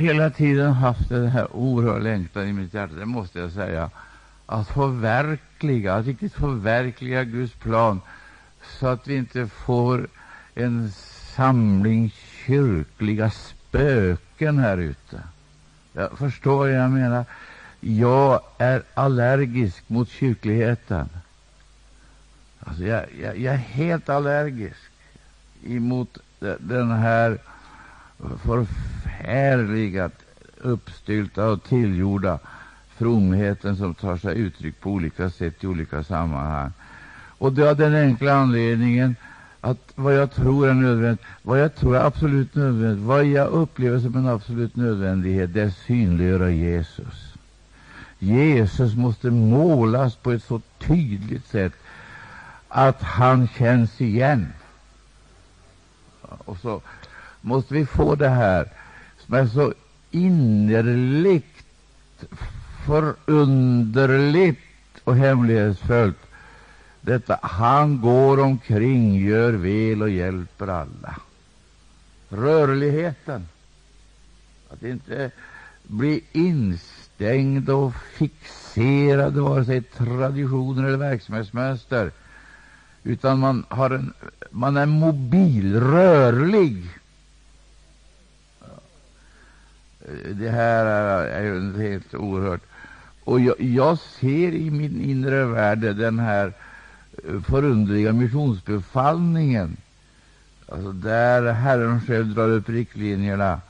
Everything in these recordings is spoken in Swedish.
hela tiden haft den här oerhörda längtan i mitt hjärta, det måste jag säga, att förverkliga, att riktigt förverkliga Guds plan så att vi inte får en samling kyrkliga spöken här ute. Jag förstår vad jag menar. Jag är allergisk mot kyrkligheten. Alltså jag, jag, jag är helt allergisk emot den här förfärliga, uppstylta och tillgjorda fromheten som tar sig uttryck på olika sätt i olika sammanhang. Och det av den enkla anledningen att vad jag tror är nödvändigt, vad jag tror är absolut nödvändigt, vad jag upplever som en absolut nödvändighet, det är att synliggöra Jesus. Jesus måste målas på ett så tydligt sätt att han känns igen. Och så måste vi få det här mig så innerligt förunderligt och hemlighetsfullt. Detta, han går omkring, gör väl och hjälper alla. Rörligheten. Att inte bli instängd och fixerad vare sig traditioner eller verksamhetsmönster, utan man, har en, man är mobil, rörlig. Det här är, är helt oerhört. Och jag, jag, ser i min inre värld den här eh, förunderliga missionsbefallningen, alltså där Herren själv drar upp riktlinjerna,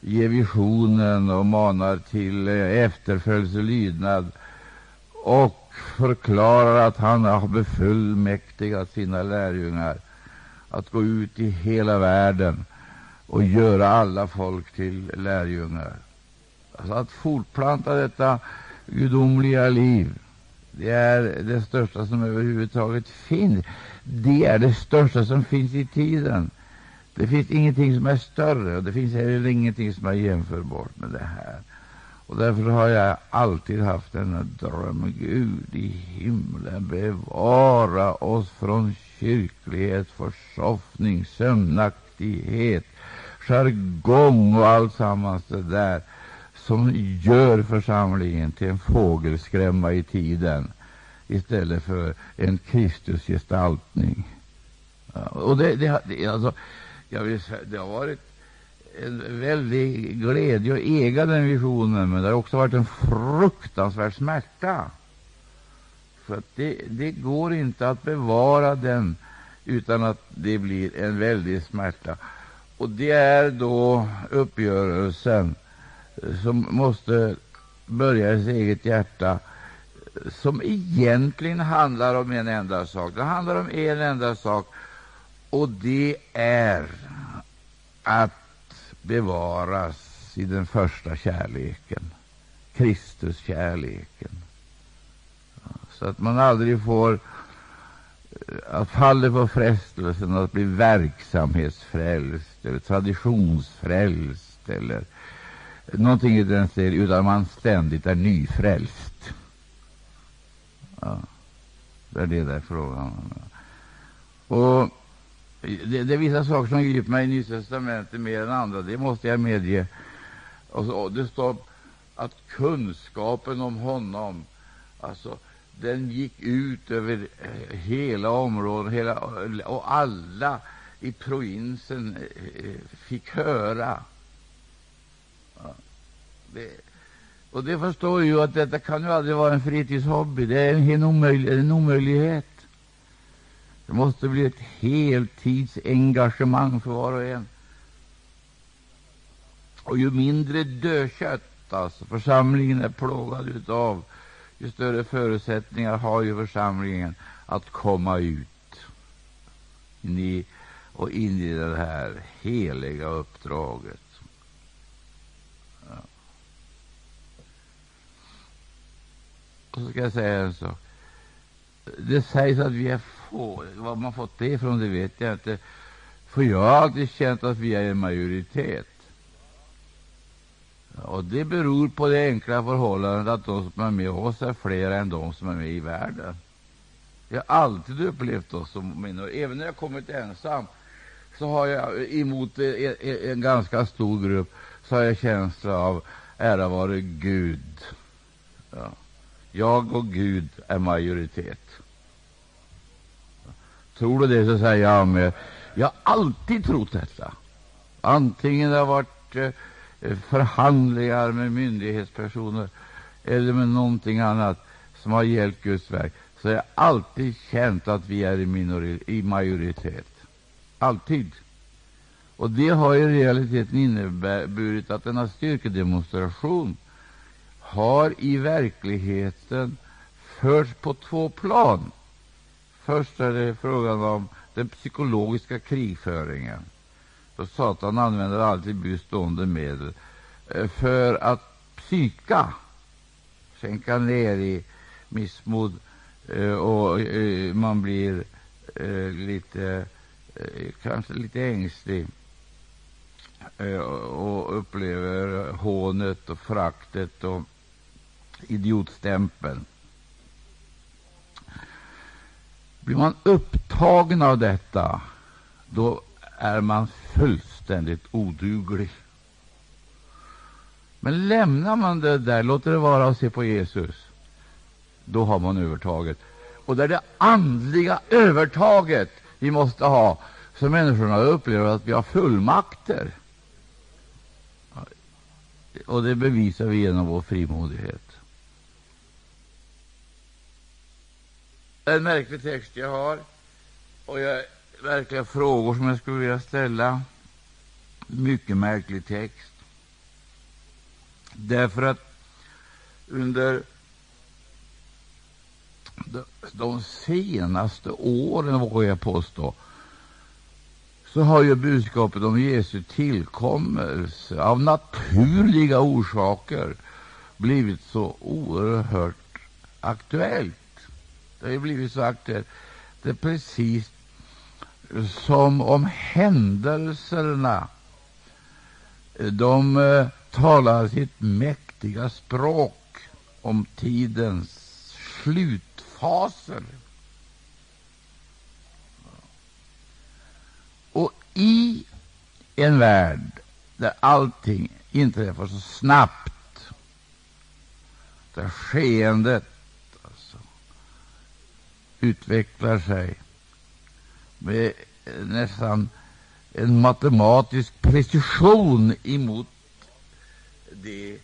ger visionen och manar till eh, efterföljelse och lydnad och förklarar att han har befullmäktigat sina lärjungar att gå ut i hela världen och göra alla folk till lärjungar. Alltså att fortplanta detta gudomliga liv, det är det största som överhuvudtaget finns. Det är det största som finns i tiden. Det finns ingenting som är större, och det finns heller ingenting som är jämförbart med det här. Och därför har jag alltid haft denna dröm. Gud i himlen, bevara oss från kyrklighet, försoffning, sömnaktighet, jargong och alltsammans det där som gör församlingen till en fågelskrämma i tiden istället för en Kristusgestaltning. Ja, och det, det, det, alltså, jag vill säga, det har varit en väldig glädje att äga den visionen, men det har också varit en fruktansvärd smärta. För att det, det går inte att bevara den utan att det blir en väldig smärta. Och det är då uppgörelsen som måste börja i sitt eget hjärta, som egentligen handlar om en enda sak. Det handlar om en enda sak, och det är att bevaras i den första kärleken, Kristuskärleken. Så att man aldrig får att faller falla på frestelsen att bli verksamhetsfrälst eller traditionsfrälst eller någonting i den stilen, utan man ständigt är nyfrälst. Ja, det är det där frågan Och det, det är vissa saker som griper mig i Nya testamentet mer än andra, det måste jag medge. Och så, det står att kunskapen om honom, alltså, den gick ut över eh, hela området, hela, och alla i provinsen eh, eh, fick höra. Ja, det, och det förstår ju att detta kan ju aldrig vara en fritidshobby. Det är en, omöjlig, en omöjlighet. Det måste bli ett heltidsengagemang för var och en. Och ju mindre dödkött alltså, församlingen är plågad utav ju större förutsättningar har ju församlingen att komma ut in i, och in i det här heliga uppdraget. Ja. Och så ska jag säga en sak. Det sägs att vi är få. Var man fått det ifrån, det vet jag inte. För jag har alltid känt att vi är en majoritet. Och Det beror på det enkla förhållandet att de som är med oss är fler än de som är med i världen. Jag har alltid upplevt oss som minor. Även när jag kommit ensam så har jag emot en, en ganska stor grupp så har jag känsla av ära vare Gud. Ja. Jag och Gud är majoritet. Tror du det, så säger jag med. Jag har alltid trott detta. Antingen det har varit eh, Eh, förhandlingar med myndighetspersoner eller med någonting annat som har gällt Guds verk, så har jag alltid känt att vi är i, i majoritet. Alltid. Och det har i realiteten inneburit att denna styrkedemonstration har i verkligheten förts på två plan. Först är det frågan om den psykologiska krigföringen. Satan använder alltid bestående medel eh, för att psyka, sänka ner i missmod eh, och eh, man blir lite, kanske lite ängslig och upplever hånet och fraktet och idiotstämpeln. Blir man upptagen av detta, då är man fullständigt oduglig. Men lämnar man det där, låter det vara och se på Jesus, då har man övertaget. Och det är det andliga övertaget vi måste ha, så människorna upplever att vi har fullmakter. Och det bevisar vi genom vår frimodighet. en märklig text jag har, och jag verkliga frågor som jag skulle vilja ställa. Mycket märklig text. Därför att under de senaste åren, vågar jag påstå, så har ju budskapet om Jesu tillkommelse av naturliga orsaker blivit så oerhört aktuellt. Det har ju blivit så aktuellt. Det är precis som om händelserna de eh, talar sitt mäktiga språk om tidens slutfaser. Och i en värld där allting inträffar så snabbt, där skeendet alltså, utvecklar sig med eh, nästan en matematisk precision emot det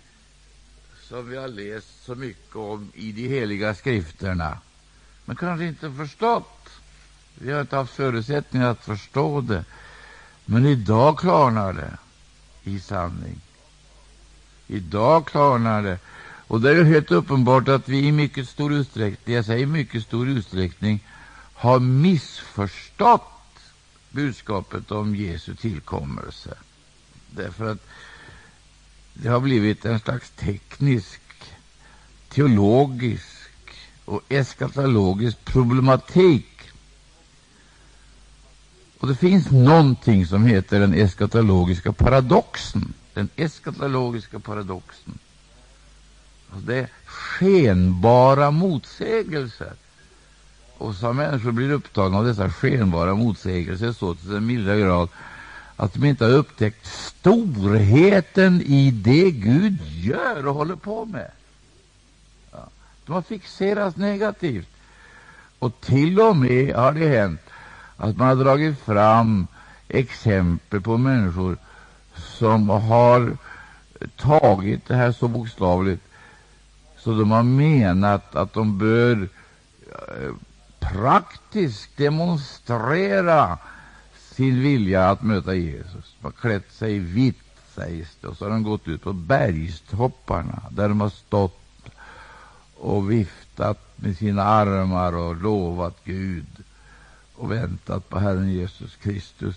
som vi har läst så mycket om i de heliga skrifterna, men kanske inte förstått. Vi har inte haft förutsättningar att förstå det. Men idag klarnar det i sanning. Idag klarnar det och det är helt uppenbart att vi i mycket stor utsträckning, jag säger mycket stor utsträckning, har missförstått budskapet om Jesu tillkommelse. Därför att det har blivit en slags teknisk, teologisk och eskatologisk problematik. Och det finns någonting som heter den eskatologiska paradoxen. Den eskatologiska paradoxen. Alltså det är skenbara motsägelser. Och så människor blir upptagna av dessa skenbara motsägelser så till den milda grad att de inte har upptäckt storheten i det Gud gör och håller på med. Ja. De har fixerats negativt. Och till och med har det hänt att man har dragit fram exempel på människor som har tagit det här så bokstavligt så de har menat att de bör eh, praktiskt demonstrera sin vilja att möta Jesus. De har klätt sig vitt, sägs det, och så har de gått ut på bergstopparna där de har stått och viftat med sina armar och lovat Gud och väntat på Herren Jesus Kristus.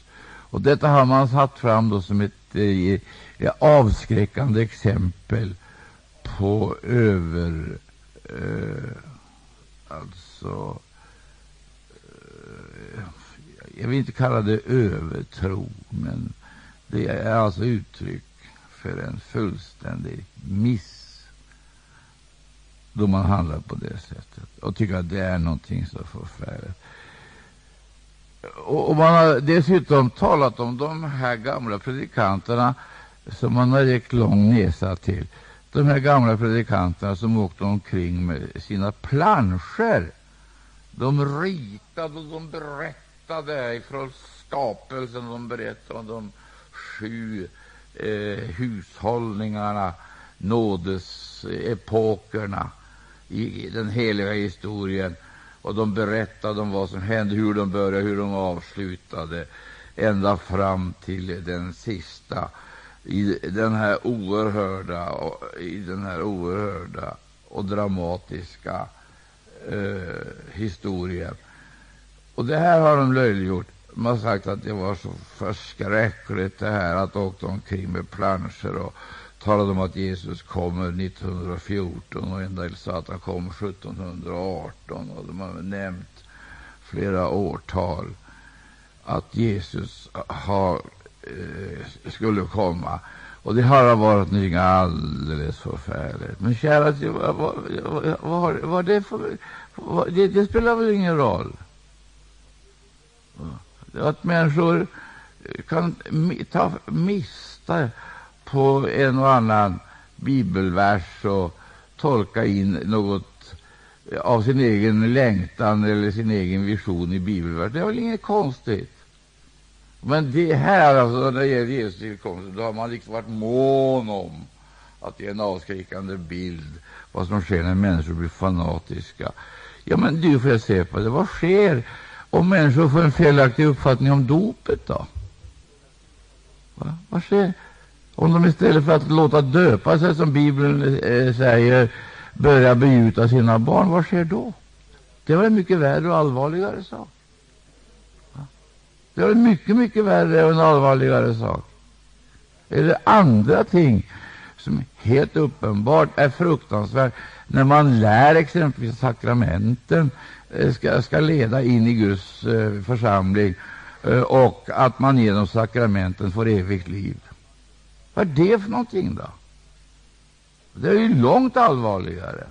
Och Detta har man satt fram då som ett eh, eh avskräckande exempel på över... Eh, alltså... Jag vill inte kalla det övertro, men det är alltså uttryck för en fullständig miss då man handlar på det sättet och tycker att det är någonting så förfärligt. Och man har dessutom talat om de här gamla predikanterna som man har räckt lång näsa till. De här gamla predikanterna som åkte omkring med sina planscher. De ritade och de berättade från skapelsen. De berättade om de sju eh, hushållningarna, nådesepokerna i den heliga historien. Och de berättade om vad som hände, hur de började, hur de avslutade, ända fram till den sista i den här oerhörda, i den här oerhörda och dramatiska eh, historien. Och det här har de löjliggjort. De har sagt att det var så förskräckligt det här att åka omkring med planscher och talade om att Jesus kommer 1914 och en del sa att han kommer 1718 och de har nämnt flera årtal att Jesus har, eh, skulle komma. Och det har varit någonting alldeles förfärligt. Men kära vad, vad, vad, vad det, för, vad, det, det spelar väl ingen roll? Att människor kan ta miste på en och annan bibelvers och tolka in något av sin egen längtan eller sin egen vision i bibelvers. Det är väl inget konstigt. Men det här, alltså, när det gäller Jesu tillkomst, då har man liksom varit mån om att ge en avskräckande bild vad som sker när människor blir fanatiska. Ja, men du får jag se på det. Vad sker om människor får en felaktig uppfattning om dopet då? Va? Vad sker om de istället för att låta döpa sig, som Bibeln eh, säger, börjar begjuta sina barn? Vad sker då? Det var en mycket värre och allvarligare sak. Va? Det var en mycket, mycket värre och en allvarligare sak. Eller andra ting som helt uppenbart är fruktansvärt när man lär exempelvis sakramenten Eh, ska, ska leda in i Guds eh, församling eh, och att man genom sakramenten får evigt liv. Vad är det för någonting då? Det är ju långt allvarligare.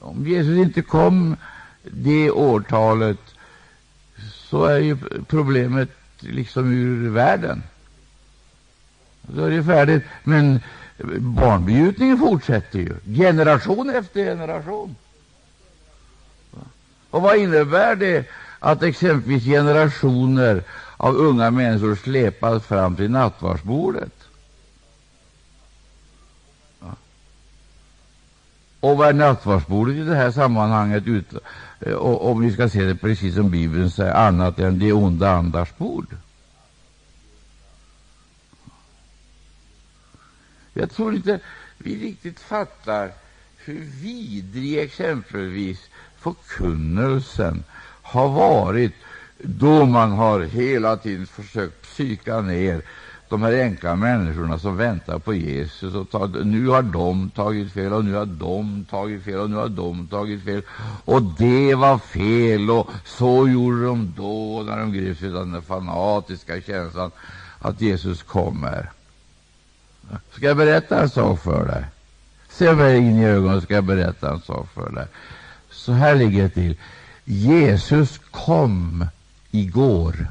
Om Jesus inte kom det årtalet så är ju problemet liksom ur världen. Då är det färdigt. Men barnbegjutningen fortsätter ju, generation efter generation. Och vad innebär det att exempelvis generationer av unga människor släpas fram till nattvardsbordet? Ja. Och vad är nattvardsbordet i det här sammanhanget, ut, eh, och, om vi ska se det precis som Bibeln säger, annat än det onda andars bord? Jag tror inte vi riktigt fattar hur vidrig exempelvis förkunnelsen har varit då man har hela tiden försökt psyka ner de här enkla människorna som väntar på Jesus. Och tar, nu har de tagit fel, och nu har de tagit fel, och nu har de tagit fel. Och det var fel, och så gjorde de då när de greps av den fanatiska känslan att Jesus kommer. Ska jag berätta en sak för dig? Se mig in i ögonen, ska jag berätta en sak för dig. Så här ligger det till. Jesus kom igår.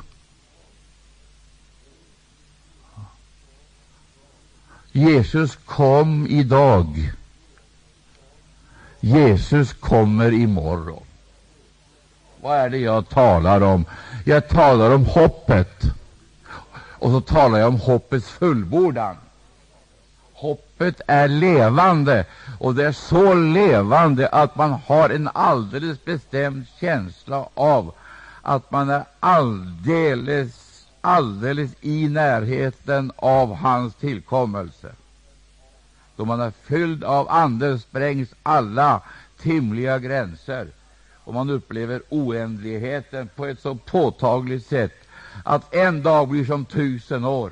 Jesus kom idag. Jesus kommer imorgon. Vad är det jag talar om? Jag talar om hoppet. Och så talar jag om hoppets fullbordan. Hoppet är levande, och det är så levande att man har en alldeles bestämd känsla av att man är alldeles, alldeles i närheten av hans tillkommelse. Då man är fylld av Anden sprängs alla timliga gränser, och man upplever oändligheten på ett så påtagligt sätt att en dag blir som tusen år.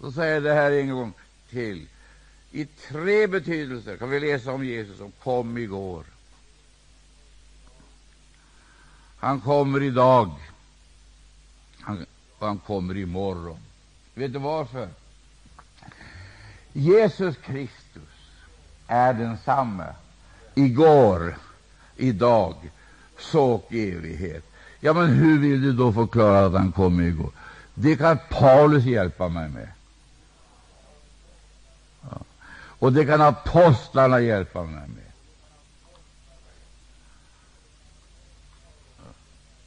Så säger jag det här en gång till. I tre betydelser kan vi läsa om Jesus som kom igår. Han kommer idag, han, och han kommer imorgon. Vet du varför? Jesus Kristus är densamme igår, idag, så och evighet. Ja, men hur vill du då förklara att han kom igår? Det kan Paulus hjälpa mig med. Ja. Och det kan apostlarna hjälpa mig med.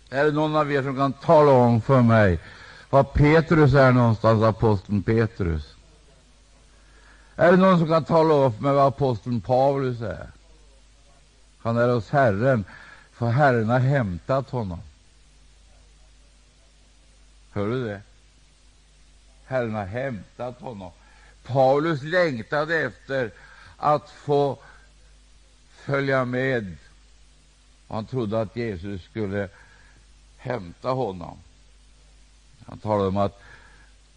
Är det någon av er som kan tala om för mig var Petrus är någonstans, aposteln Petrus? Är det någon som kan tala om för mig var aposteln Paulus är? Han är hos Herren, för Herren har hämtat honom. Hör du det? Herren har hämtat honom. Paulus längtade efter att få följa med. Han trodde att Jesus skulle hämta honom. Han talade om att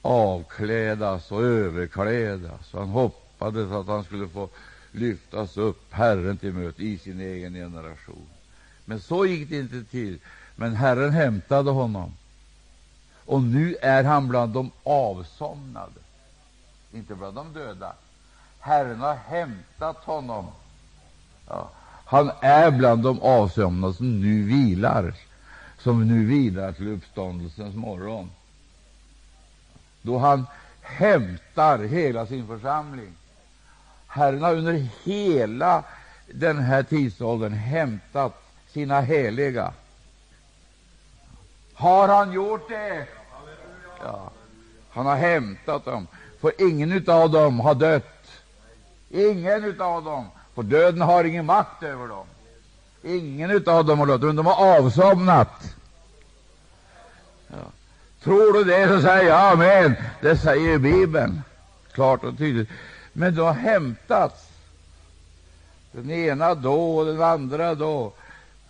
avklädas och överklädas. Han hoppades att han skulle få lyftas upp Herren till möte i sin egen generation. Men så gick det inte till. Men Herren hämtade honom. Och nu är han bland de avsomnade, inte bland de döda. Herren har hämtat honom. Ja, han är bland de avsomna som nu vilar, som nu vilar till uppståndelsens morgon, då han hämtar hela sin församling. Herren har under hela den här tidsåldern hämtat sina heliga. Har han gjort det? Ja. Han har hämtat dem, för ingen av dem har dött. Ingen av dem, för döden har ingen makt över dem. Ingen av dem har dött, men de har avsomnat. Ja. Tror du det, så säger jag amen. Det säger Bibeln klart och tydligt. Men de har hämtats, den ena då och den andra då,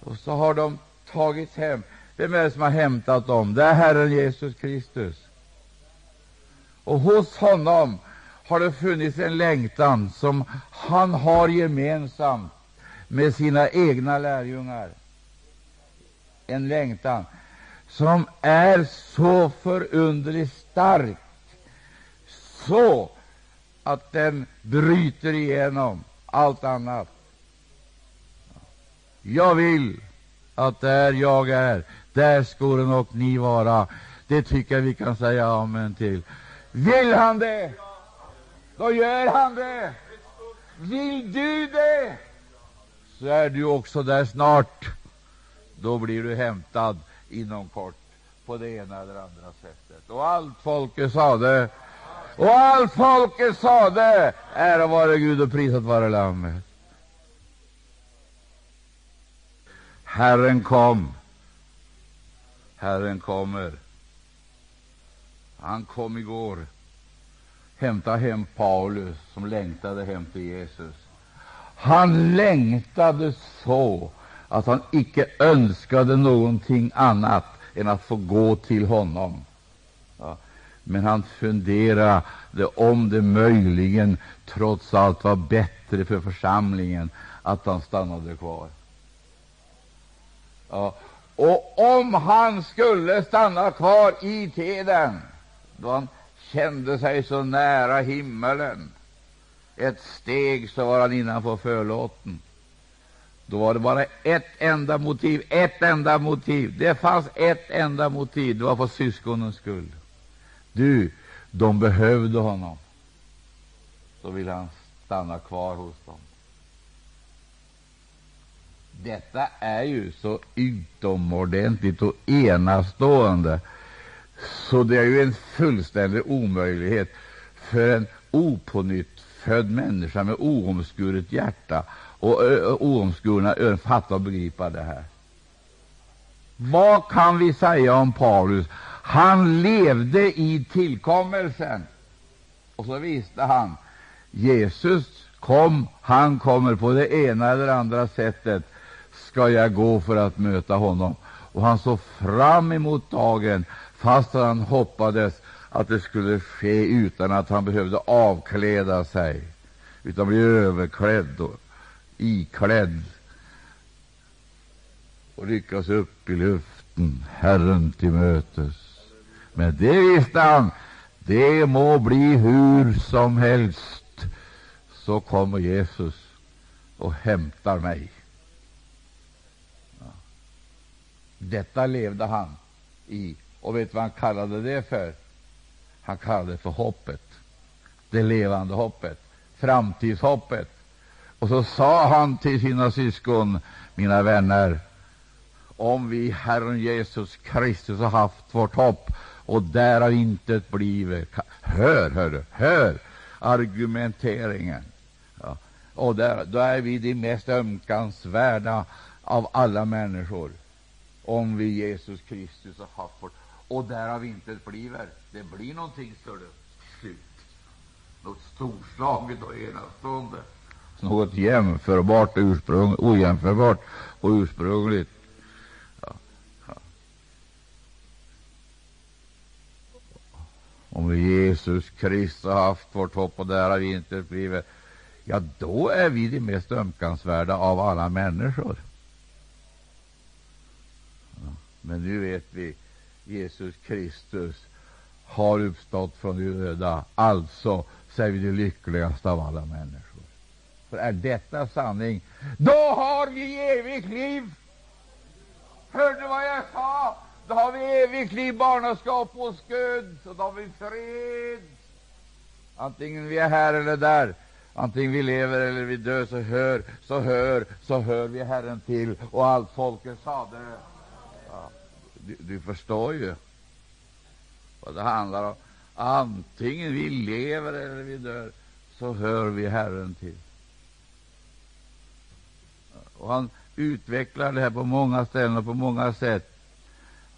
och så har de tagits hem. Vem är det som har hämtat dem? Det är Herren Jesus Kristus. Och hos honom har det funnits en längtan som han har gemensamt med sina egna lärjungar. En längtan som är så förunderligt stark, så att den bryter igenom allt annat. Jag vill att där jag är, där skolan och ni vara. Det tycker jag vi kan säga amen till. Vill han det, då gör han det. Vill du det, så är du också där snart. Då blir du hämtad inom kort på det ena eller andra sättet. Och allt folket sade, och allt folket sade, ära vare Gud och prisat vare Lammet. Herren kom. Herren kommer. Han kom igår. Hämta hem Paulus, som längtade hem till Jesus. Han längtade så att han icke önskade någonting annat än att få gå till honom. Ja. Men han funderade om det möjligen trots allt var bättre för församlingen att han stannade kvar. Ja. Och om han skulle stanna kvar i tiden, då han kände sig så nära himmelen, ett steg så var han innanför förlåten. Då var det bara ett enda motiv, ett enda motiv. Det fanns ett enda motiv, det var för syskonens skull. Du, de behövde honom. Då ville han stanna kvar hos dem. Detta är ju så utomordentligt och enastående, så det är ju en fullständig omöjlighet för en opånyttfödd människa med oomskuret hjärta och oomskurna öron fatta och begripa det här. Vad kan vi säga om Paulus? Han levde i tillkommelsen, och så visste han Jesus kom, han kommer på det ena eller andra sättet ska jag gå för att möta honom. Och han såg fram emot dagen, fast han hoppades att det skulle ske utan att han behövde avkläda sig, utan bli överklädd och iklädd och ryckas upp i luften, Herren till mötes. Men det visste han, det må bli hur som helst, så kommer Jesus och hämtar mig. Detta levde han i. Och vet du vad han kallade det för? Han kallade det för hoppet. Det levande hoppet. Framtidshoppet. Och så sa han till sina syskon, mina vänner, om vi Herren Jesus Kristus har haft vårt hopp och därav intet blivit. Hör, hör, hör argumenteringen. Ja. Och där, då är vi de mest ömkansvärda av alla människor, om vi Jesus Kristus har haft vårt och därav intet bliver. Det blir någonting, står det, slut. Något storslaget och enastående. Något jämförbart, ursprung, ojämförbart och ursprungligt. Om Jesus Kristus har haft vårt hopp och därav intet bliver, ja, då är vi de mest ömkansvärda av alla människor. Men nu vet vi, Jesus Kristus har uppstått från de döda, alltså så är vi de lyckligaste av alla människor. För är detta sanning, då har vi evigt liv. Hörde du vad jag sa? Då har vi evigt liv, barnaskap hos Gud, och då har vi fred. Antingen vi är här eller där, antingen vi lever eller vi dör, så hör, så hör, så hör vi Herren till. Och allt folket sade. Du, du förstår ju vad det handlar om. Antingen vi lever eller vi dör, så hör vi Herren till. Och han utvecklar det här på många ställen och på många sätt.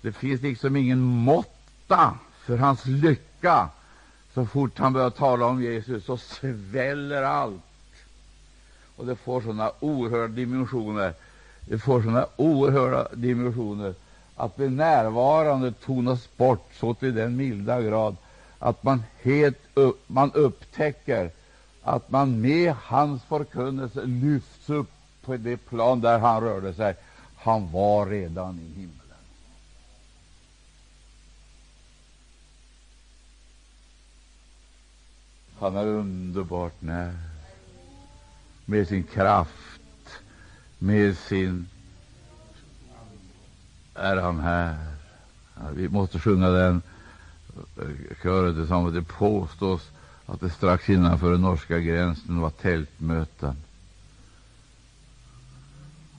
Det finns liksom ingen måtta för hans lycka. Så fort han börjar tala om Jesus så sväller allt. Och det får sådana oerhörda dimensioner. Det får sådana oerhörda dimensioner att det närvarande tonas bort så till den milda grad att man helt upp, man upptäcker att man med hans förkunnelse lyfts upp på det plan där han rörde sig. Han var redan i himlen. Han är underbart när med sin kraft, med sin är han här. Ja, vi måste sjunga den kören tillsammans. Det påstås att det strax innanför den norska gränsen var tältmöten.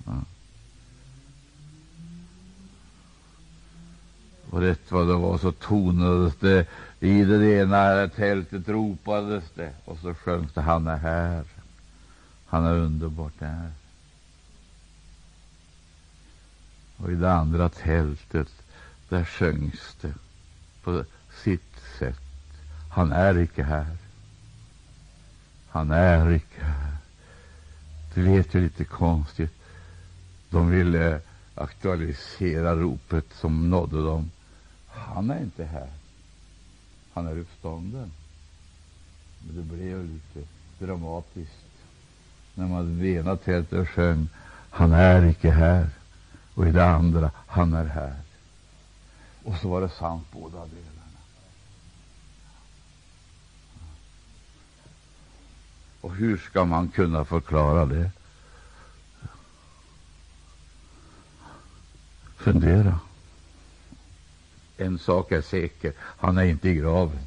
Ja. Och rätt vad det var så tonades det i det ena tältet ropades det och så sjöngs det Han är här. Han är underbart där. Och i det andra tältet, där sjöngs det på sitt sätt. Han är icke här. Han är icke här. Det vet ju lite konstigt. De ville aktualisera ropet som nådde dem. Han är inte här. Han är uppstånden. Men det blev lite dramatiskt när man i det ena tältet sjöng Han är icke här och i det andra Han är här. Och så var det sant båda delarna. Och hur ska man kunna förklara det? Fundera. En sak är säker, han är inte i graven.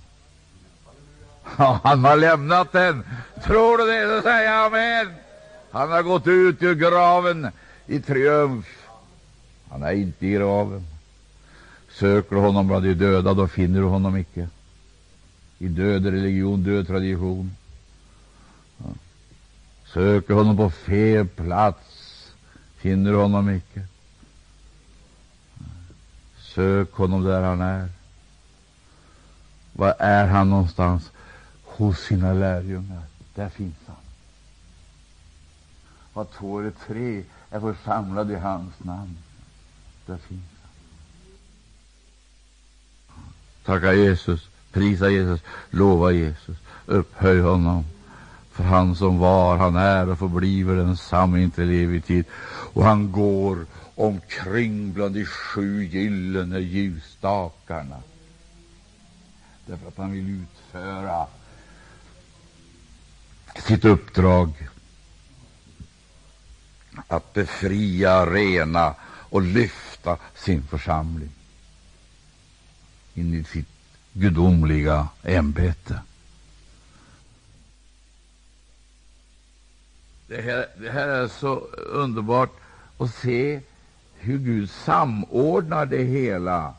han har lämnat den. Tror du det, så säger jag amen. Han har gått ut ur graven i triumf. Han är inte i graven. Söker du honom bland de döda, då finner du honom icke. I död religion, död tradition. Söker honom på fel plats, finner du honom icke. Sök honom där han är. Var är han någonstans? Hos sina lärjungar. Där finns han. Var två eller tre är församlade i hans namn. Där finns. Tacka Jesus, prisa Jesus, lova Jesus, upphöj honom. För han som var, han är och förbliver densamme inte evig tid. Och han går omkring bland de sju gyllene ljusstakarna. Därför att han vill utföra sitt uppdrag att befria, rena och lyfta sin församling in i sitt gudomliga ämbete. Det här, det här är så underbart att se hur Gud samordnar det hela.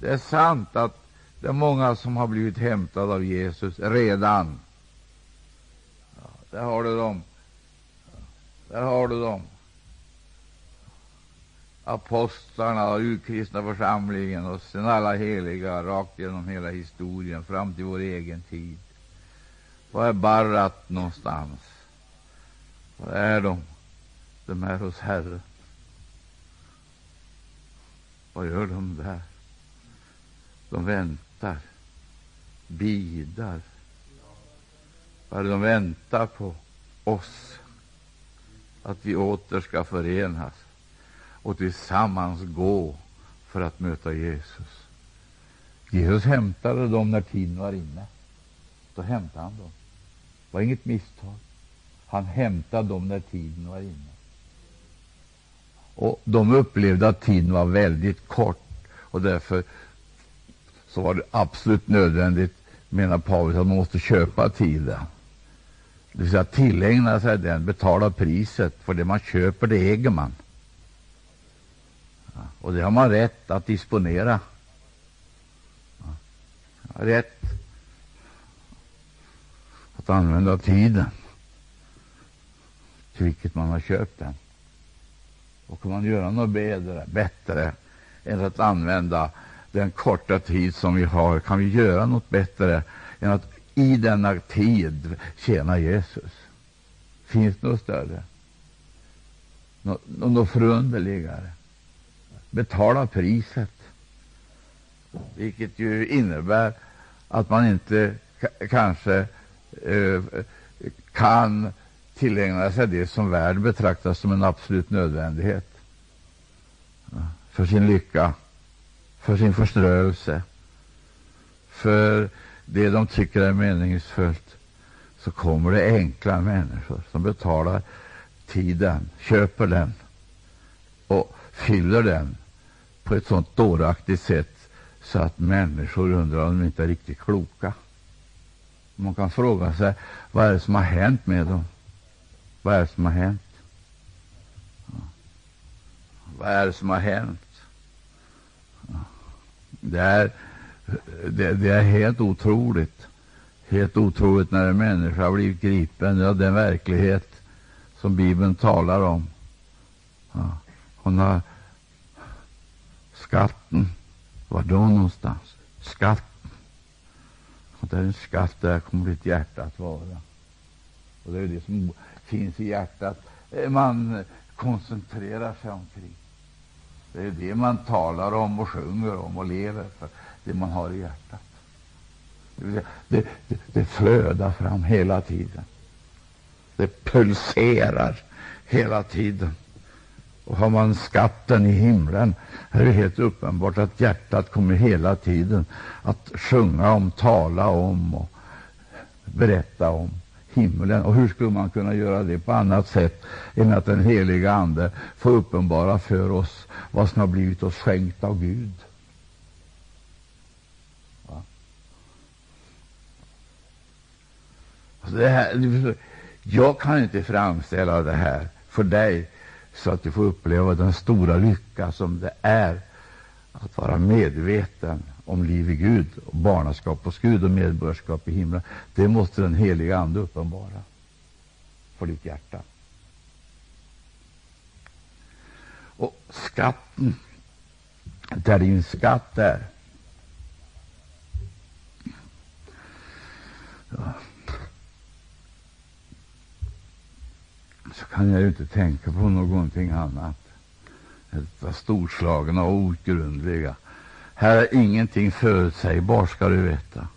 Det är sant att det är många som har blivit hämtade av Jesus redan. Ja, där har du dem. Där har du dem. Apostlarna och urkristna församlingen och sen alla heliga rakt genom hela historien fram till vår egen tid. Var är Barrat någonstans? Var är de? De är hos Herren. Vad gör de där? De väntar, bidar. Vad är det de väntar på? Oss. Att vi åter ska förenas och tillsammans gå för att möta Jesus. Jesus hämtade dem när tiden var inne. Då hämtade han dem. Det var inget misstag. Han hämtade dem när tiden var inne. Och De upplevde att tiden var väldigt kort och därför så var det absolut nödvändigt, menar Paulus, att man måste köpa tiden. Det vill säga tillägna sig den, betala priset, för det man köper, det äger man. Och det har man rätt att disponera. Rätt att använda tiden till vilket man har köpt den. Och kan man göra något bättre, bättre än att använda den korta tid som vi har, kan vi göra något bättre än att i denna tid tjäna Jesus? Finns det något större? Nå något förunderligare? Betala priset, vilket ju innebär att man inte kanske eh, kan tillägna sig det som världen betraktar som en absolut nödvändighet. För sin lycka, för sin förströelse, för det de tycker är meningsfullt, så kommer det enkla människor som betalar tiden, köper den och fyller den på ett sånt dåraktigt sätt så att människor undrar om de inte är riktigt kloka. Man kan fråga sig vad är det som har hänt med dem. Vad är det som har hänt? Vad är det som har hänt? Det är, det, det är helt otroligt. Helt otroligt när en människa har blivit gripen av den verklighet som Bibeln talar om. Ja. Hon har skatten. Var då någonstans? Skatten. Och det är en skatt, där kommer ditt hjärta att vara. Och det är det som finns i hjärtat eh, man koncentrerar sig omkring. Det är det man talar om och sjunger om och lever för, det man har i hjärtat. Det, det, det, det flödar fram hela tiden. Det pulserar hela tiden. Och har man skatten i himlen är det helt uppenbart att hjärtat kommer hela tiden att sjunga om, tala om och berätta om himlen. Och hur skulle man kunna göra det på annat sätt än att den heliga Ande får uppenbara för oss vad som har blivit oss skänkt av Gud? Alltså det här, jag kan inte framställa det här för dig så att du får uppleva den stora lycka som det är att vara medveten om liv i Gud, och barnaskap hos Gud och medborgarskap i himlen. Det måste den heliga Ande uppenbara för ditt hjärta. Och skatten, där din skatt är, ja, så kan jag ju inte tänka på någonting annat. Detta storslagna och outgrundliga här är ingenting förutsägbart, ska du veta.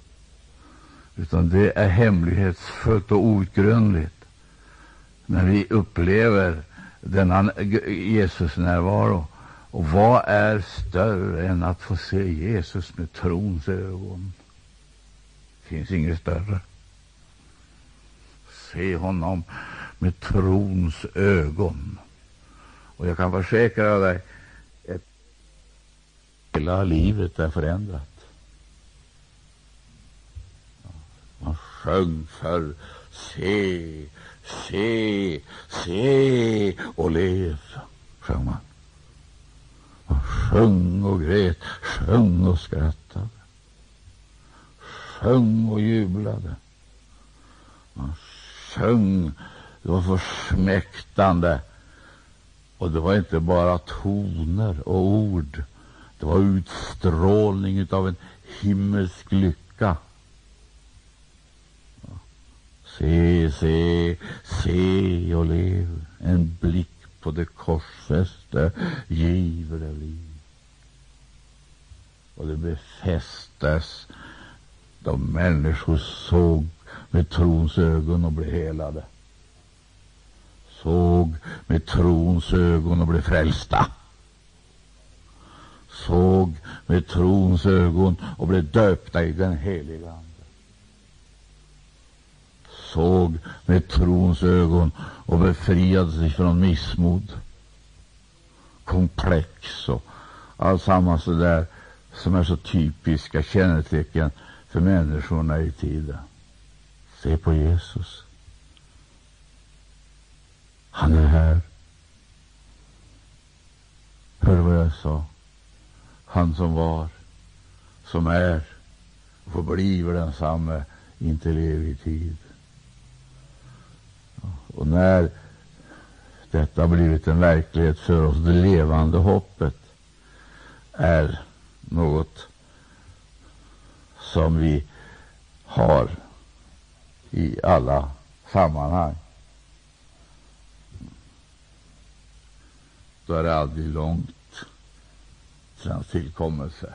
Utan det är hemlighetsfullt och outgrundligt när vi upplever denna Jesus närvaro. Och vad är större än att få se Jesus med trons ögon? Det finns inget större. Se honom med trons ögon. Och jag kan försäkra dig att hela livet är förändrat. Man sjöng för Se, se, se och lev, sjöng man. Man sjöng och grät, sjöng och skrattade, sjöng och jublade. Man sjöng, det var försmäktande. Och det var inte bara toner och ord, det var utstrålning av en himmelsk lycka. Se, se, se och lev. En blick på det korsfäste giver det liv. Och det befästes då människor såg med trons ögon och blev helade. Såg med trons ögon och blev frälsta. Såg med trons ögon och blev döpta i den heliga Ande såg med trons ögon och befriade sig från missmod, komplex och alltsammans det där som är så typiska kännetecken för människorna i tiden. Se på Jesus. Han är här. Hör vad jag sa? Han som var, som är och förblir densamme intill evig tid. Och när detta har blivit en verklighet för oss, det levande hoppet är något som vi har i alla sammanhang. Då är det aldrig långt till hans tillkommelse.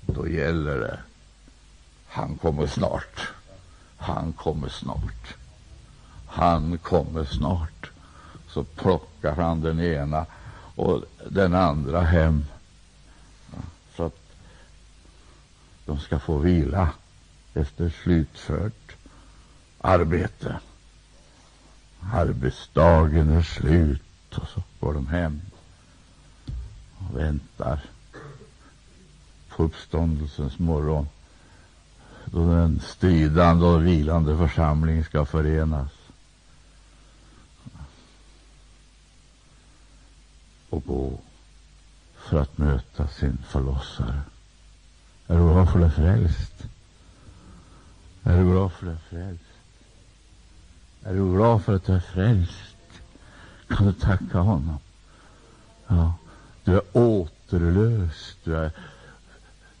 Då gäller det. Han kommer snart. Han kommer snart. Han kommer snart. Så plockar han den ena och den andra hem så att de ska få vila efter slutfört arbete. Arbetsdagen är slut och så går de hem och väntar på uppståndelsens morgon då den stridande och vilande församlingen ska förenas. och gå för att möta sin förlossare. Är du glad för det frälst? Är du glad för det frälst? Är du glad för att du är frälst? Kan du tacka honom? Ja, du är återlöst. Du är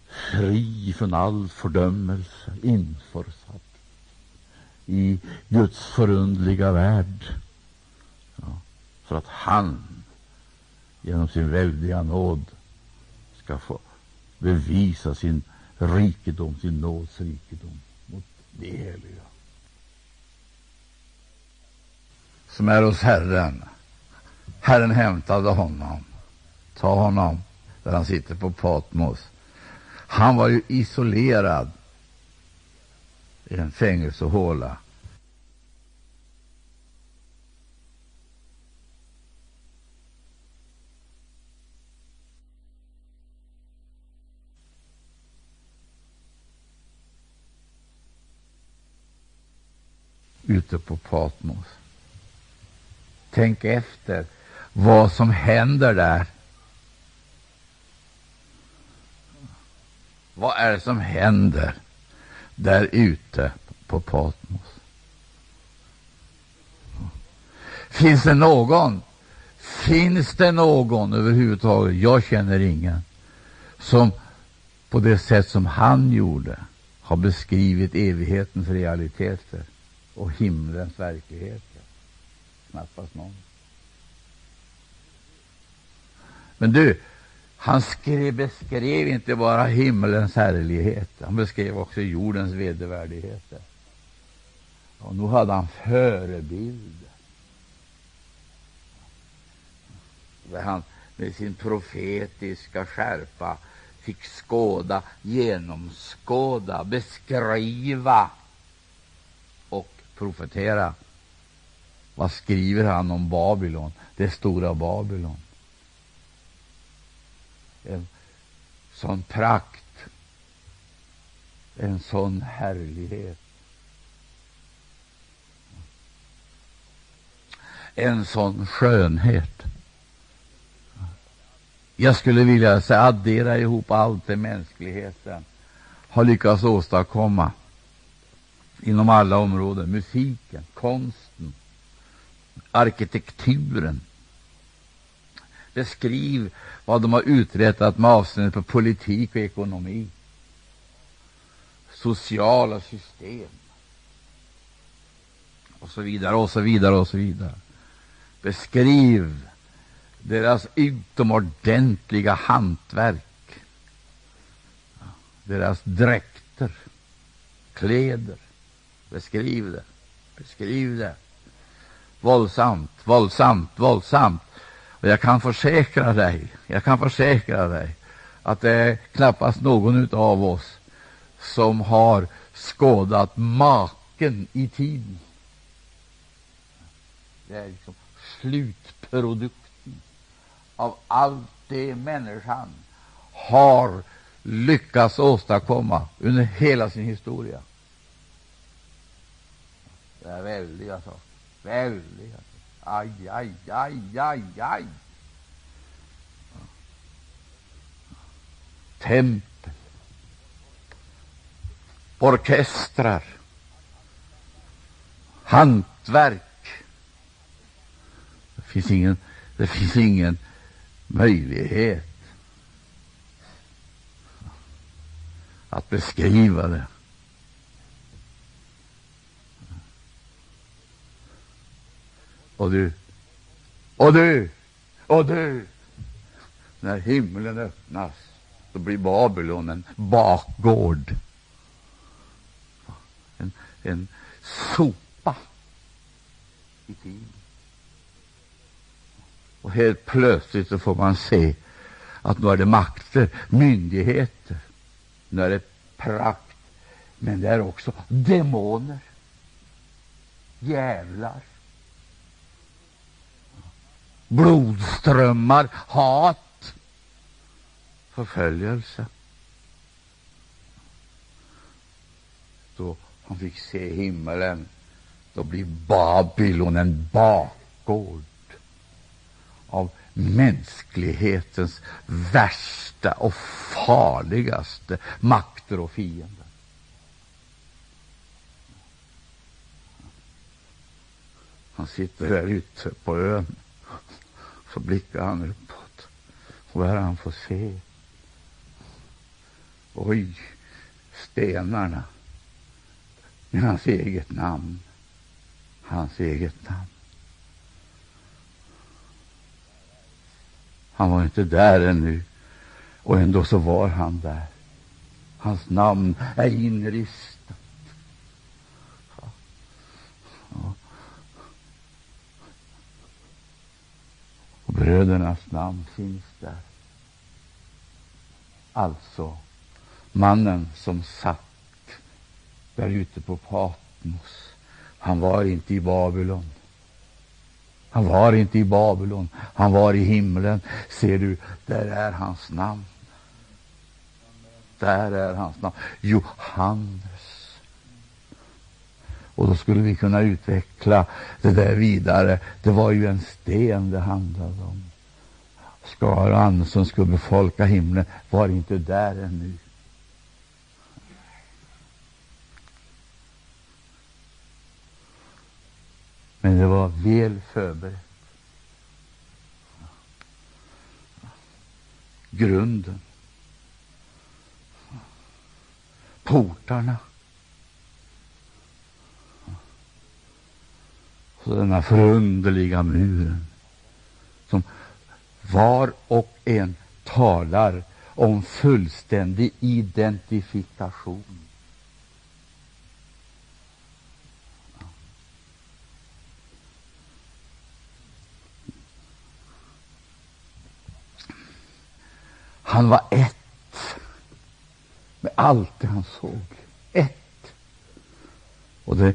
fri från all fördömelse, införsatt i Guds förundliga värld. Ja, för att han genom sin väldiga nåd ska få bevisa sin rikedom, sin nåds rikedom mot det heliga. Som är hos Herren. Herren hämtade honom. Ta honom där han sitter på Patmos. Han var ju isolerad i en fängelsehåla. ute på Patmos. Tänk efter vad som händer där. Vad är det som händer där ute på Patmos? Finns det någon? Finns det någon överhuvudtaget? Jag känner ingen som på det sätt som han gjorde har beskrivit evighetens realiteter och himlens verkligheter. Knappast någon. Men du, han skrev, beskrev inte bara himmelens härlighet, han beskrev också jordens vedervärdigheter. Och nu hade han förebild. Där han med sin profetiska skärpa fick skåda, genomskåda, beskriva och profetera. Vad skriver han om Babylon, det stora Babylon? En sån prakt, en sån härlighet, en sån skönhet. Jag skulle vilja säga, addera ihop allt det mänskligheten har lyckats åstadkomma inom alla områden. Musiken, konsten, arkitekturen. Beskriv vad de har uträttat med avseende på politik och ekonomi, sociala system och så vidare, och så vidare, och så vidare. Beskriv deras utomordentliga hantverk, deras dräkter, kläder. Beskriv det, beskriv det. Våldsamt, våldsamt, våldsamt. Och jag kan försäkra dig, jag kan försäkra dig att det är knappast någon av oss som har skådat maken i tiden. Det är liksom slutprodukten av allt det människan har lyckats åstadkomma under hela sin historia. Det är väldiga saker. Väldiga saker. Aj, aj, aj, aj, aj. Tempel, orkestrar, hantverk. Det finns ingen, det finns ingen möjlighet att beskriva det. Och du, och du, och du. När himlen öppnas, då blir Babylon en bakgård. En, en sopa i tiden. Och helt plötsligt så får man se att nu är det makter, myndigheter, nu är det prakt, men det är också demoner, djävlar, blodströmmar, hat, förföljelse. Då han fick se himmelen, då blir Babylon en bakgård av mänsklighetens värsta och farligaste makter och fiender. Han sitter där ute på ön så blickar han uppåt. Och vad han får se? Oj, stenarna med hans eget namn. Hans eget namn. Han var inte där ännu, och ändå så var han där. Hans namn är inristat. Brödernas namn finns där. Alltså, mannen som satt där ute på Patmos, han var inte i Babylon. Han var inte i Babylon, han var i himlen. Ser du, där är hans namn. Där är hans namn. Johannes. Och då skulle vi kunna utveckla det där vidare. Det var ju en sten det handlade om. Skaran som skulle befolka himlen var inte där ännu. Men det var väl förberett. Grunden. Portarna. Så denna förunderliga muren som var och en talar om fullständig identifikation. Han var ett med allt det han såg. Ett. Och det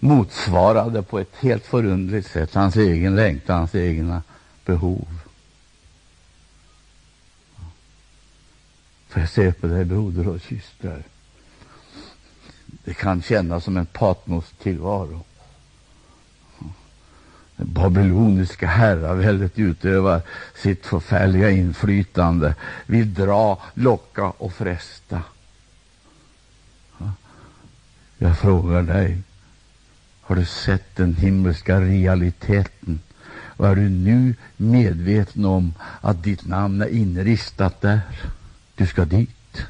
motsvarade på ett helt förundligt sätt hans egen längtan, hans egna behov. Får jag se på dig, broder och systrar? Det kan kännas som en Patmos tillvaro. Det babyloniska herraväldet utövar sitt förfärliga inflytande, vill dra, locka och fresta. Jag frågar dig, har du sett den himmelska realiteten? Och är du nu medveten om att ditt namn är inristat där? Du ska dit.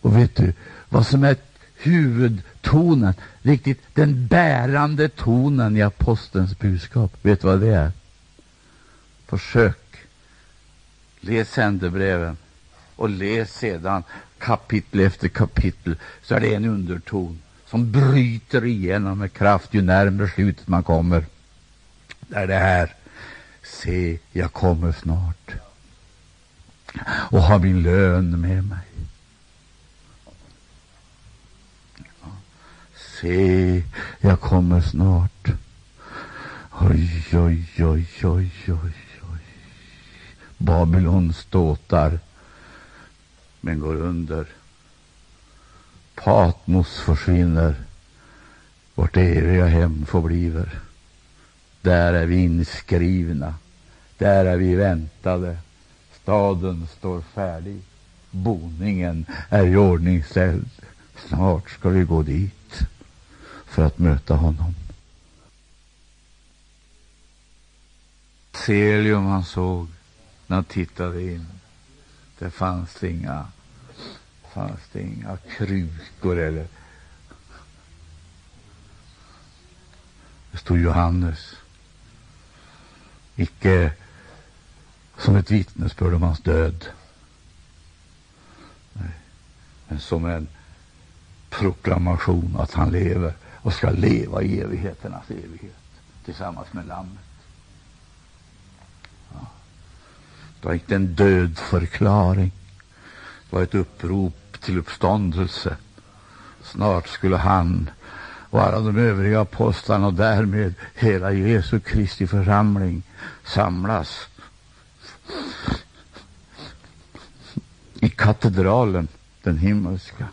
Och vet du vad som är huvudtonen, riktigt den bärande tonen i apostelns budskap? Vet du vad det är? Försök. Läs sändebreven och läs sedan kapitel efter kapitel så är det en underton som bryter igenom med kraft ju närmare slutet man kommer. Det är det här. Se, jag kommer snart och har min lön med mig. Se, jag kommer snart. Oj, oj, oj, oj, oj, oj. Babylon ståtar, men går under. Patmos försvinner. Vårt eviga hem förbliver. Där är vi inskrivna. Där är vi väntade. Staden står färdig. Boningen är iordningställd. Snart ska vi gå dit för att möta honom. Celium han såg när han tittade in. Det fanns inga, fanns det inga krukor eller Det stod Johannes. Icke som ett vittnesbörd om hans död. Nej, men som en proklamation att han lever och ska leva i evigheternas evighet tillsammans med Lammet. Ja. Det var inte en dödförklaring. Det var ett upprop till uppståndelse. Snart skulle han och alla de övriga apostlarna och därmed hela Jesu Kristi församling samlas i katedralen, den himmelska.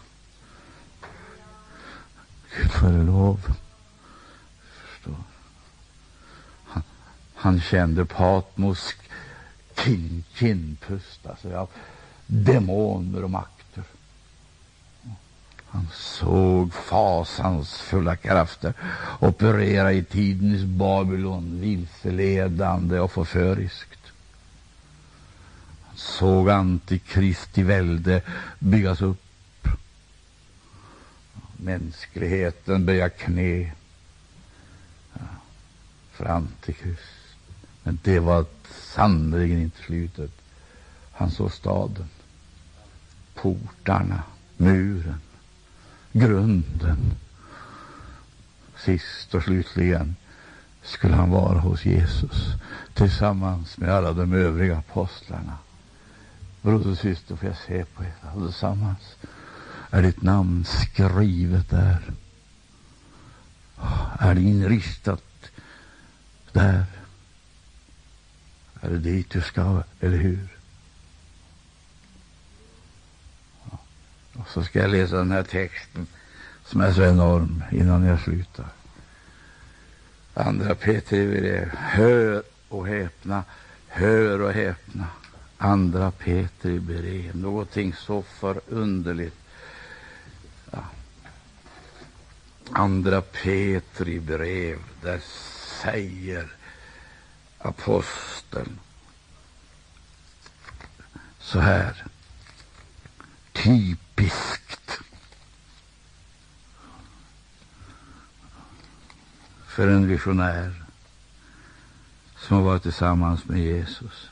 Gud före lov. Han, han kände Patmos kindpusta sig av demoner och makter. Han såg fasansfulla krafter operera i tidens Babylon, vilseledande och förföriskt. Han såg antikristi välde byggas upp. Mänskligheten böja knä för antikrist. Men det var sannerligen inte slutet. Han såg staden, portarna, muren, grunden. Sist och slutligen skulle han vara hos Jesus tillsammans med alla de övriga apostlarna. Broder och syster, får jag se på er allesammans? Är ditt namn skrivet där? Är det inristat där? Är det dit du ska, eller hur? Och så ska jag läsa den här texten som är så enorm innan jag slutar. Andra Petri brev. Hör och häpna, hör och häpna. Andra Petri brev. Någonting så förunderligt. Ja. Andra Petri brev. Där säger aposteln så här. Typiskt för en visionär som har varit tillsammans med Jesus.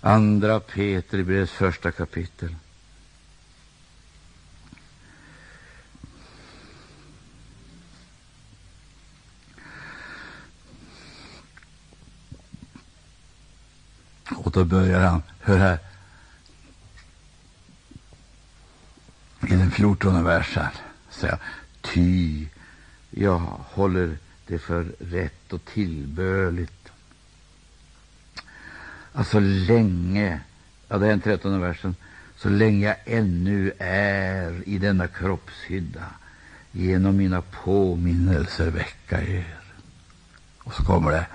Andra Petri brevs första kapitel. Och då börjar han, hör här, i den fjortonde versen säger ty jag håller det för rätt och tillbörligt. Alltså länge, ja det är den trettonde versen, så länge jag ännu är i denna kroppshydda genom mina påminnelser väcka er. Och så kommer det,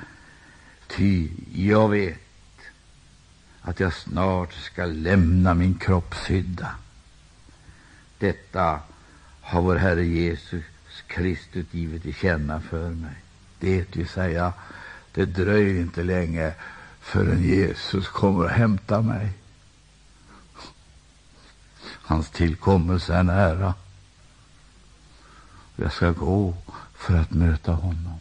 ty jag vet att jag snart ska lämna min kroppshydda. Detta har vår Herre Jesus Kristus givit till känna för mig. Det vill säga, det dröjer inte länge förrän Jesus kommer och hämtar mig. Hans tillkommelse är nära. Jag ska gå för att möta honom.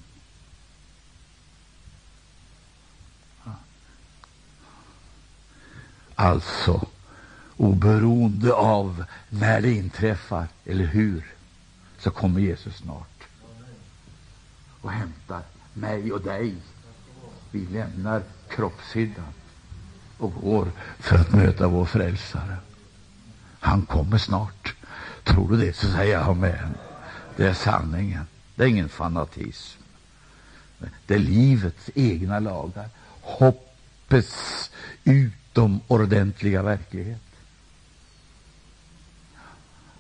Alltså, oberoende av när det inträffar, eller hur, så kommer Jesus snart och hämtar mig och dig. Vi lämnar kroppshyddan och går för att möta vår frälsare. Han kommer snart. Tror du det, så säger jag amen. Det är sanningen. Det är ingen fanatism. Det är livets egna lagar. Hoppets ut utomordentliga verklighet.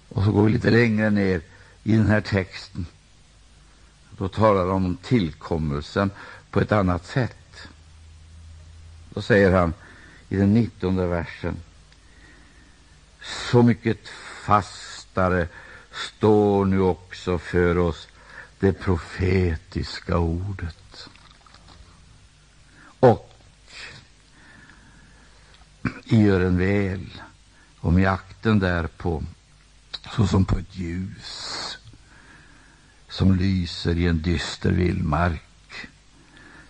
Och så går vi lite längre ner i den här texten. Då talar han om tillkommelsen på ett annat sätt. Då säger han i den nittonde versen så mycket fastare står nu också för oss det profetiska ordet. Och gör en väl om jakten därpå såsom på ett ljus som lyser i en dyster vildmark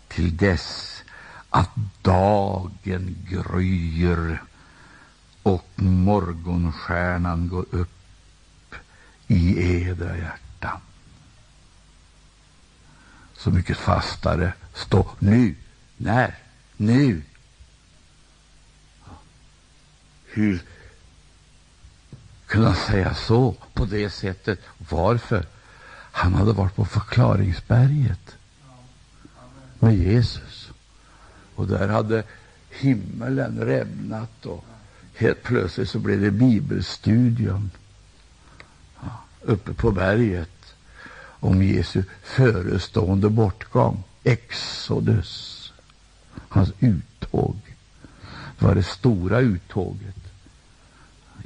till dess att dagen gryr och morgonstjärnan går upp i edra hjärtan. Så mycket fastare stå nu. När? Nu. Hur kunde han säga så, på det sättet? Varför? Han hade varit på förklaringsberget med Jesus. Och där hade himmelen rämnat och helt plötsligt så blev det bibelstudium ja, uppe på berget om Jesu förestående bortgång, Exodus, hans uttåg. Det var det stora uttåget.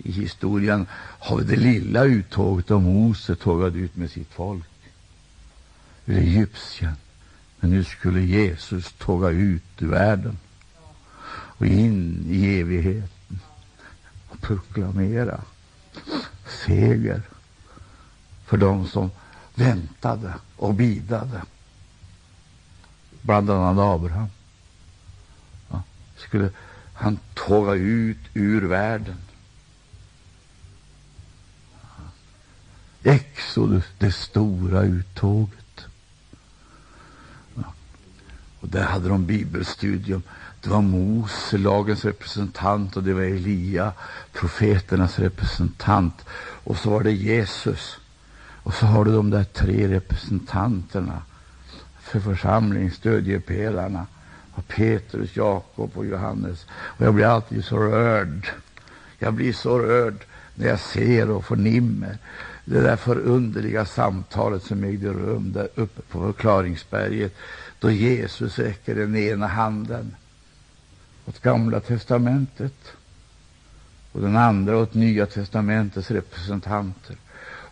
I historien har vi det lilla uttåget då Mose tågade ut med sitt folk ur Egypten. Men nu skulle Jesus tåga ut ur världen och in i evigheten och proklamera seger för dem som väntade och bidade. Bland annat Abraham. Ja, skulle han tåga ut ur världen Exodus, det stora uttåget. Ja. Och där hade de bibelstudium. Det var Mose, lagens representant, och det var Elia, profeternas representant. Och så var det Jesus. Och så har du de där tre representanterna för församlingen, stödjepelarna. Och Petrus, Jakob och Johannes. Och jag blir alltid så rörd. Jag blir så rörd när jag ser och förnimmer det där förunderliga samtalet som ägde rum där uppe på förklaringsberget då Jesus räcker den ena handen åt Gamla testamentet och den andra åt Nya testamentets representanter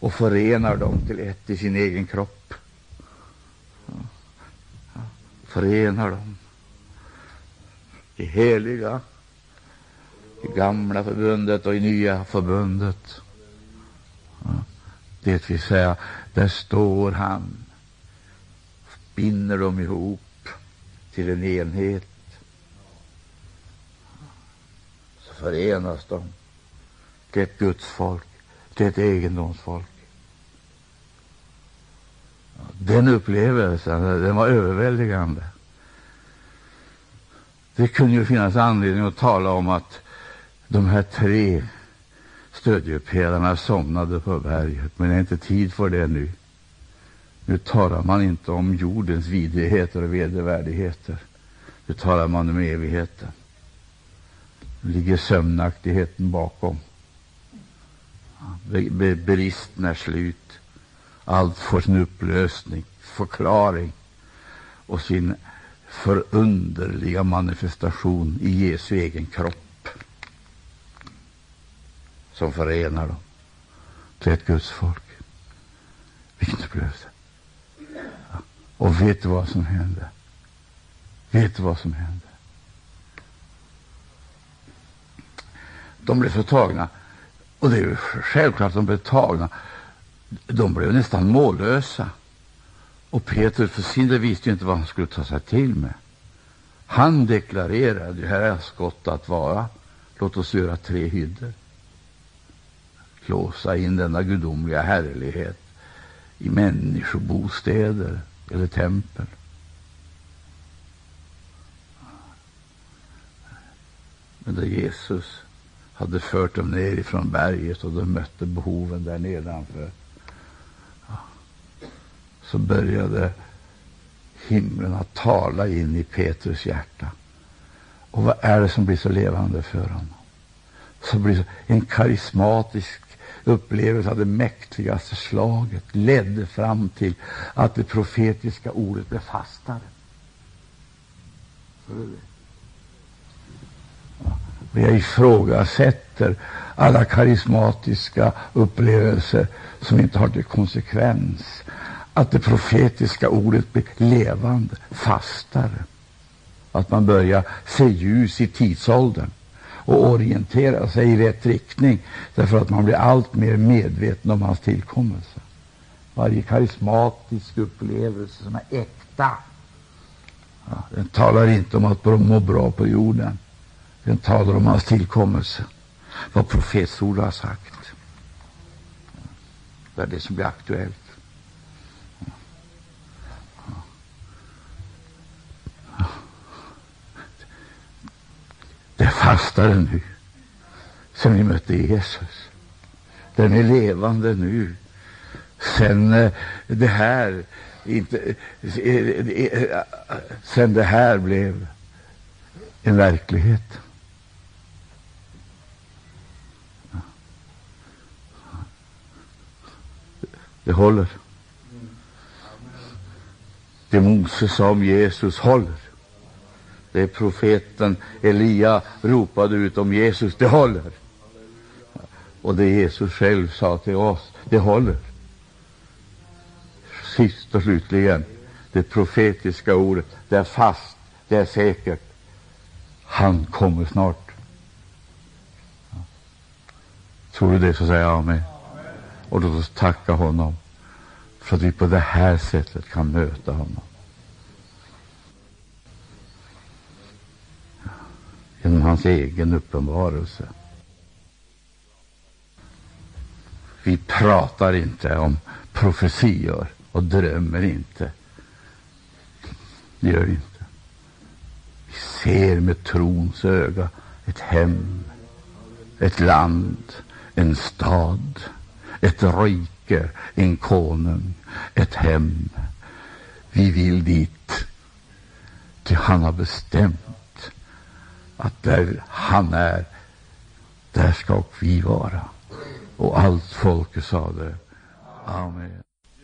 och förenar dem till ett i sin egen kropp. Förenar dem. I heliga, i gamla förbundet och i nya förbundet. Det vill säga, där står han, binder dem ihop till en enhet. Så förenas de till ett Guds folk, till ett egendomsfolk. Den upplevelsen den var överväldigande. Det kunde ju finnas anledning att tala om att de här tre stödjepelarna somnade på berget, men det är inte tid för det nu. Nu talar man inte om jordens vidrigheter och vedervärdigheter. Nu talar man om evigheten. Nu ligger sömnaktigheten bakom. Be be bristen är slut. Allt får sin upplösning, förklaring och sin förunderliga manifestation i Jesu egen kropp som förenar dem till ett Guds folk. Vilken upplevelse! Och vet du vad som hände? Vet du vad som hände? De blev så tagna. Och det är ju självklart att de blev tagna. De blev nästan mållösa. Och Petrus för sin del visste ju inte vad han skulle ta sig till med. Han deklarerade, ju, här är skott att vara. Låt oss göra tre hyddor. Låsa in denna gudomliga härlighet i människobostäder eller tempel. Men där Jesus hade fört dem ner ifrån berget och de mötte behoven där nedanför så började himlen att tala in i Petrus hjärta. Och vad är det som blir så levande för honom? Så blir en karismatisk upplevelse av det mäktigaste slaget ledde fram till att det profetiska ordet blev fastare. Men jag ifrågasätter alla karismatiska upplevelser som inte har till konsekvens att det profetiska ordet blir levande, fastare. Att man börjar se ljus i tidsåldern och orientera sig i rätt riktning därför att man blir allt mer medveten om hans tillkommelse. Varje karismatisk upplevelse som är äkta ja, den talar inte om att må bra på jorden. Den talar om hans tillkommelse. Vad professorn har sagt. Det är det som blir aktuellt. Fastare nu, sen vi mötte Jesus. Den är levande nu, sen eh, det här inte, eh, eh, sen det här blev en verklighet. Det håller. Det Moses sa om Jesus håller. Det profeten Elia ropade ut om Jesus, det håller. Och det Jesus själv sa till oss, det håller. Sist och slutligen, det profetiska ordet, det är fast, det är säkert. Han kommer snart. Tror du det, så säger jag amen. Och låt oss tacka honom för att vi på det här sättet kan möta honom. Genom hans egen uppenbarelse. Vi pratar inte om profetior och drömmer inte. Det gör vi inte. Vi ser med trons öga ett hem, ett land, en stad, ett rike, en konung, ett hem. Vi vill dit, till han har bestämt att där han är, där ska vi vara. Och allt folket sade Amen.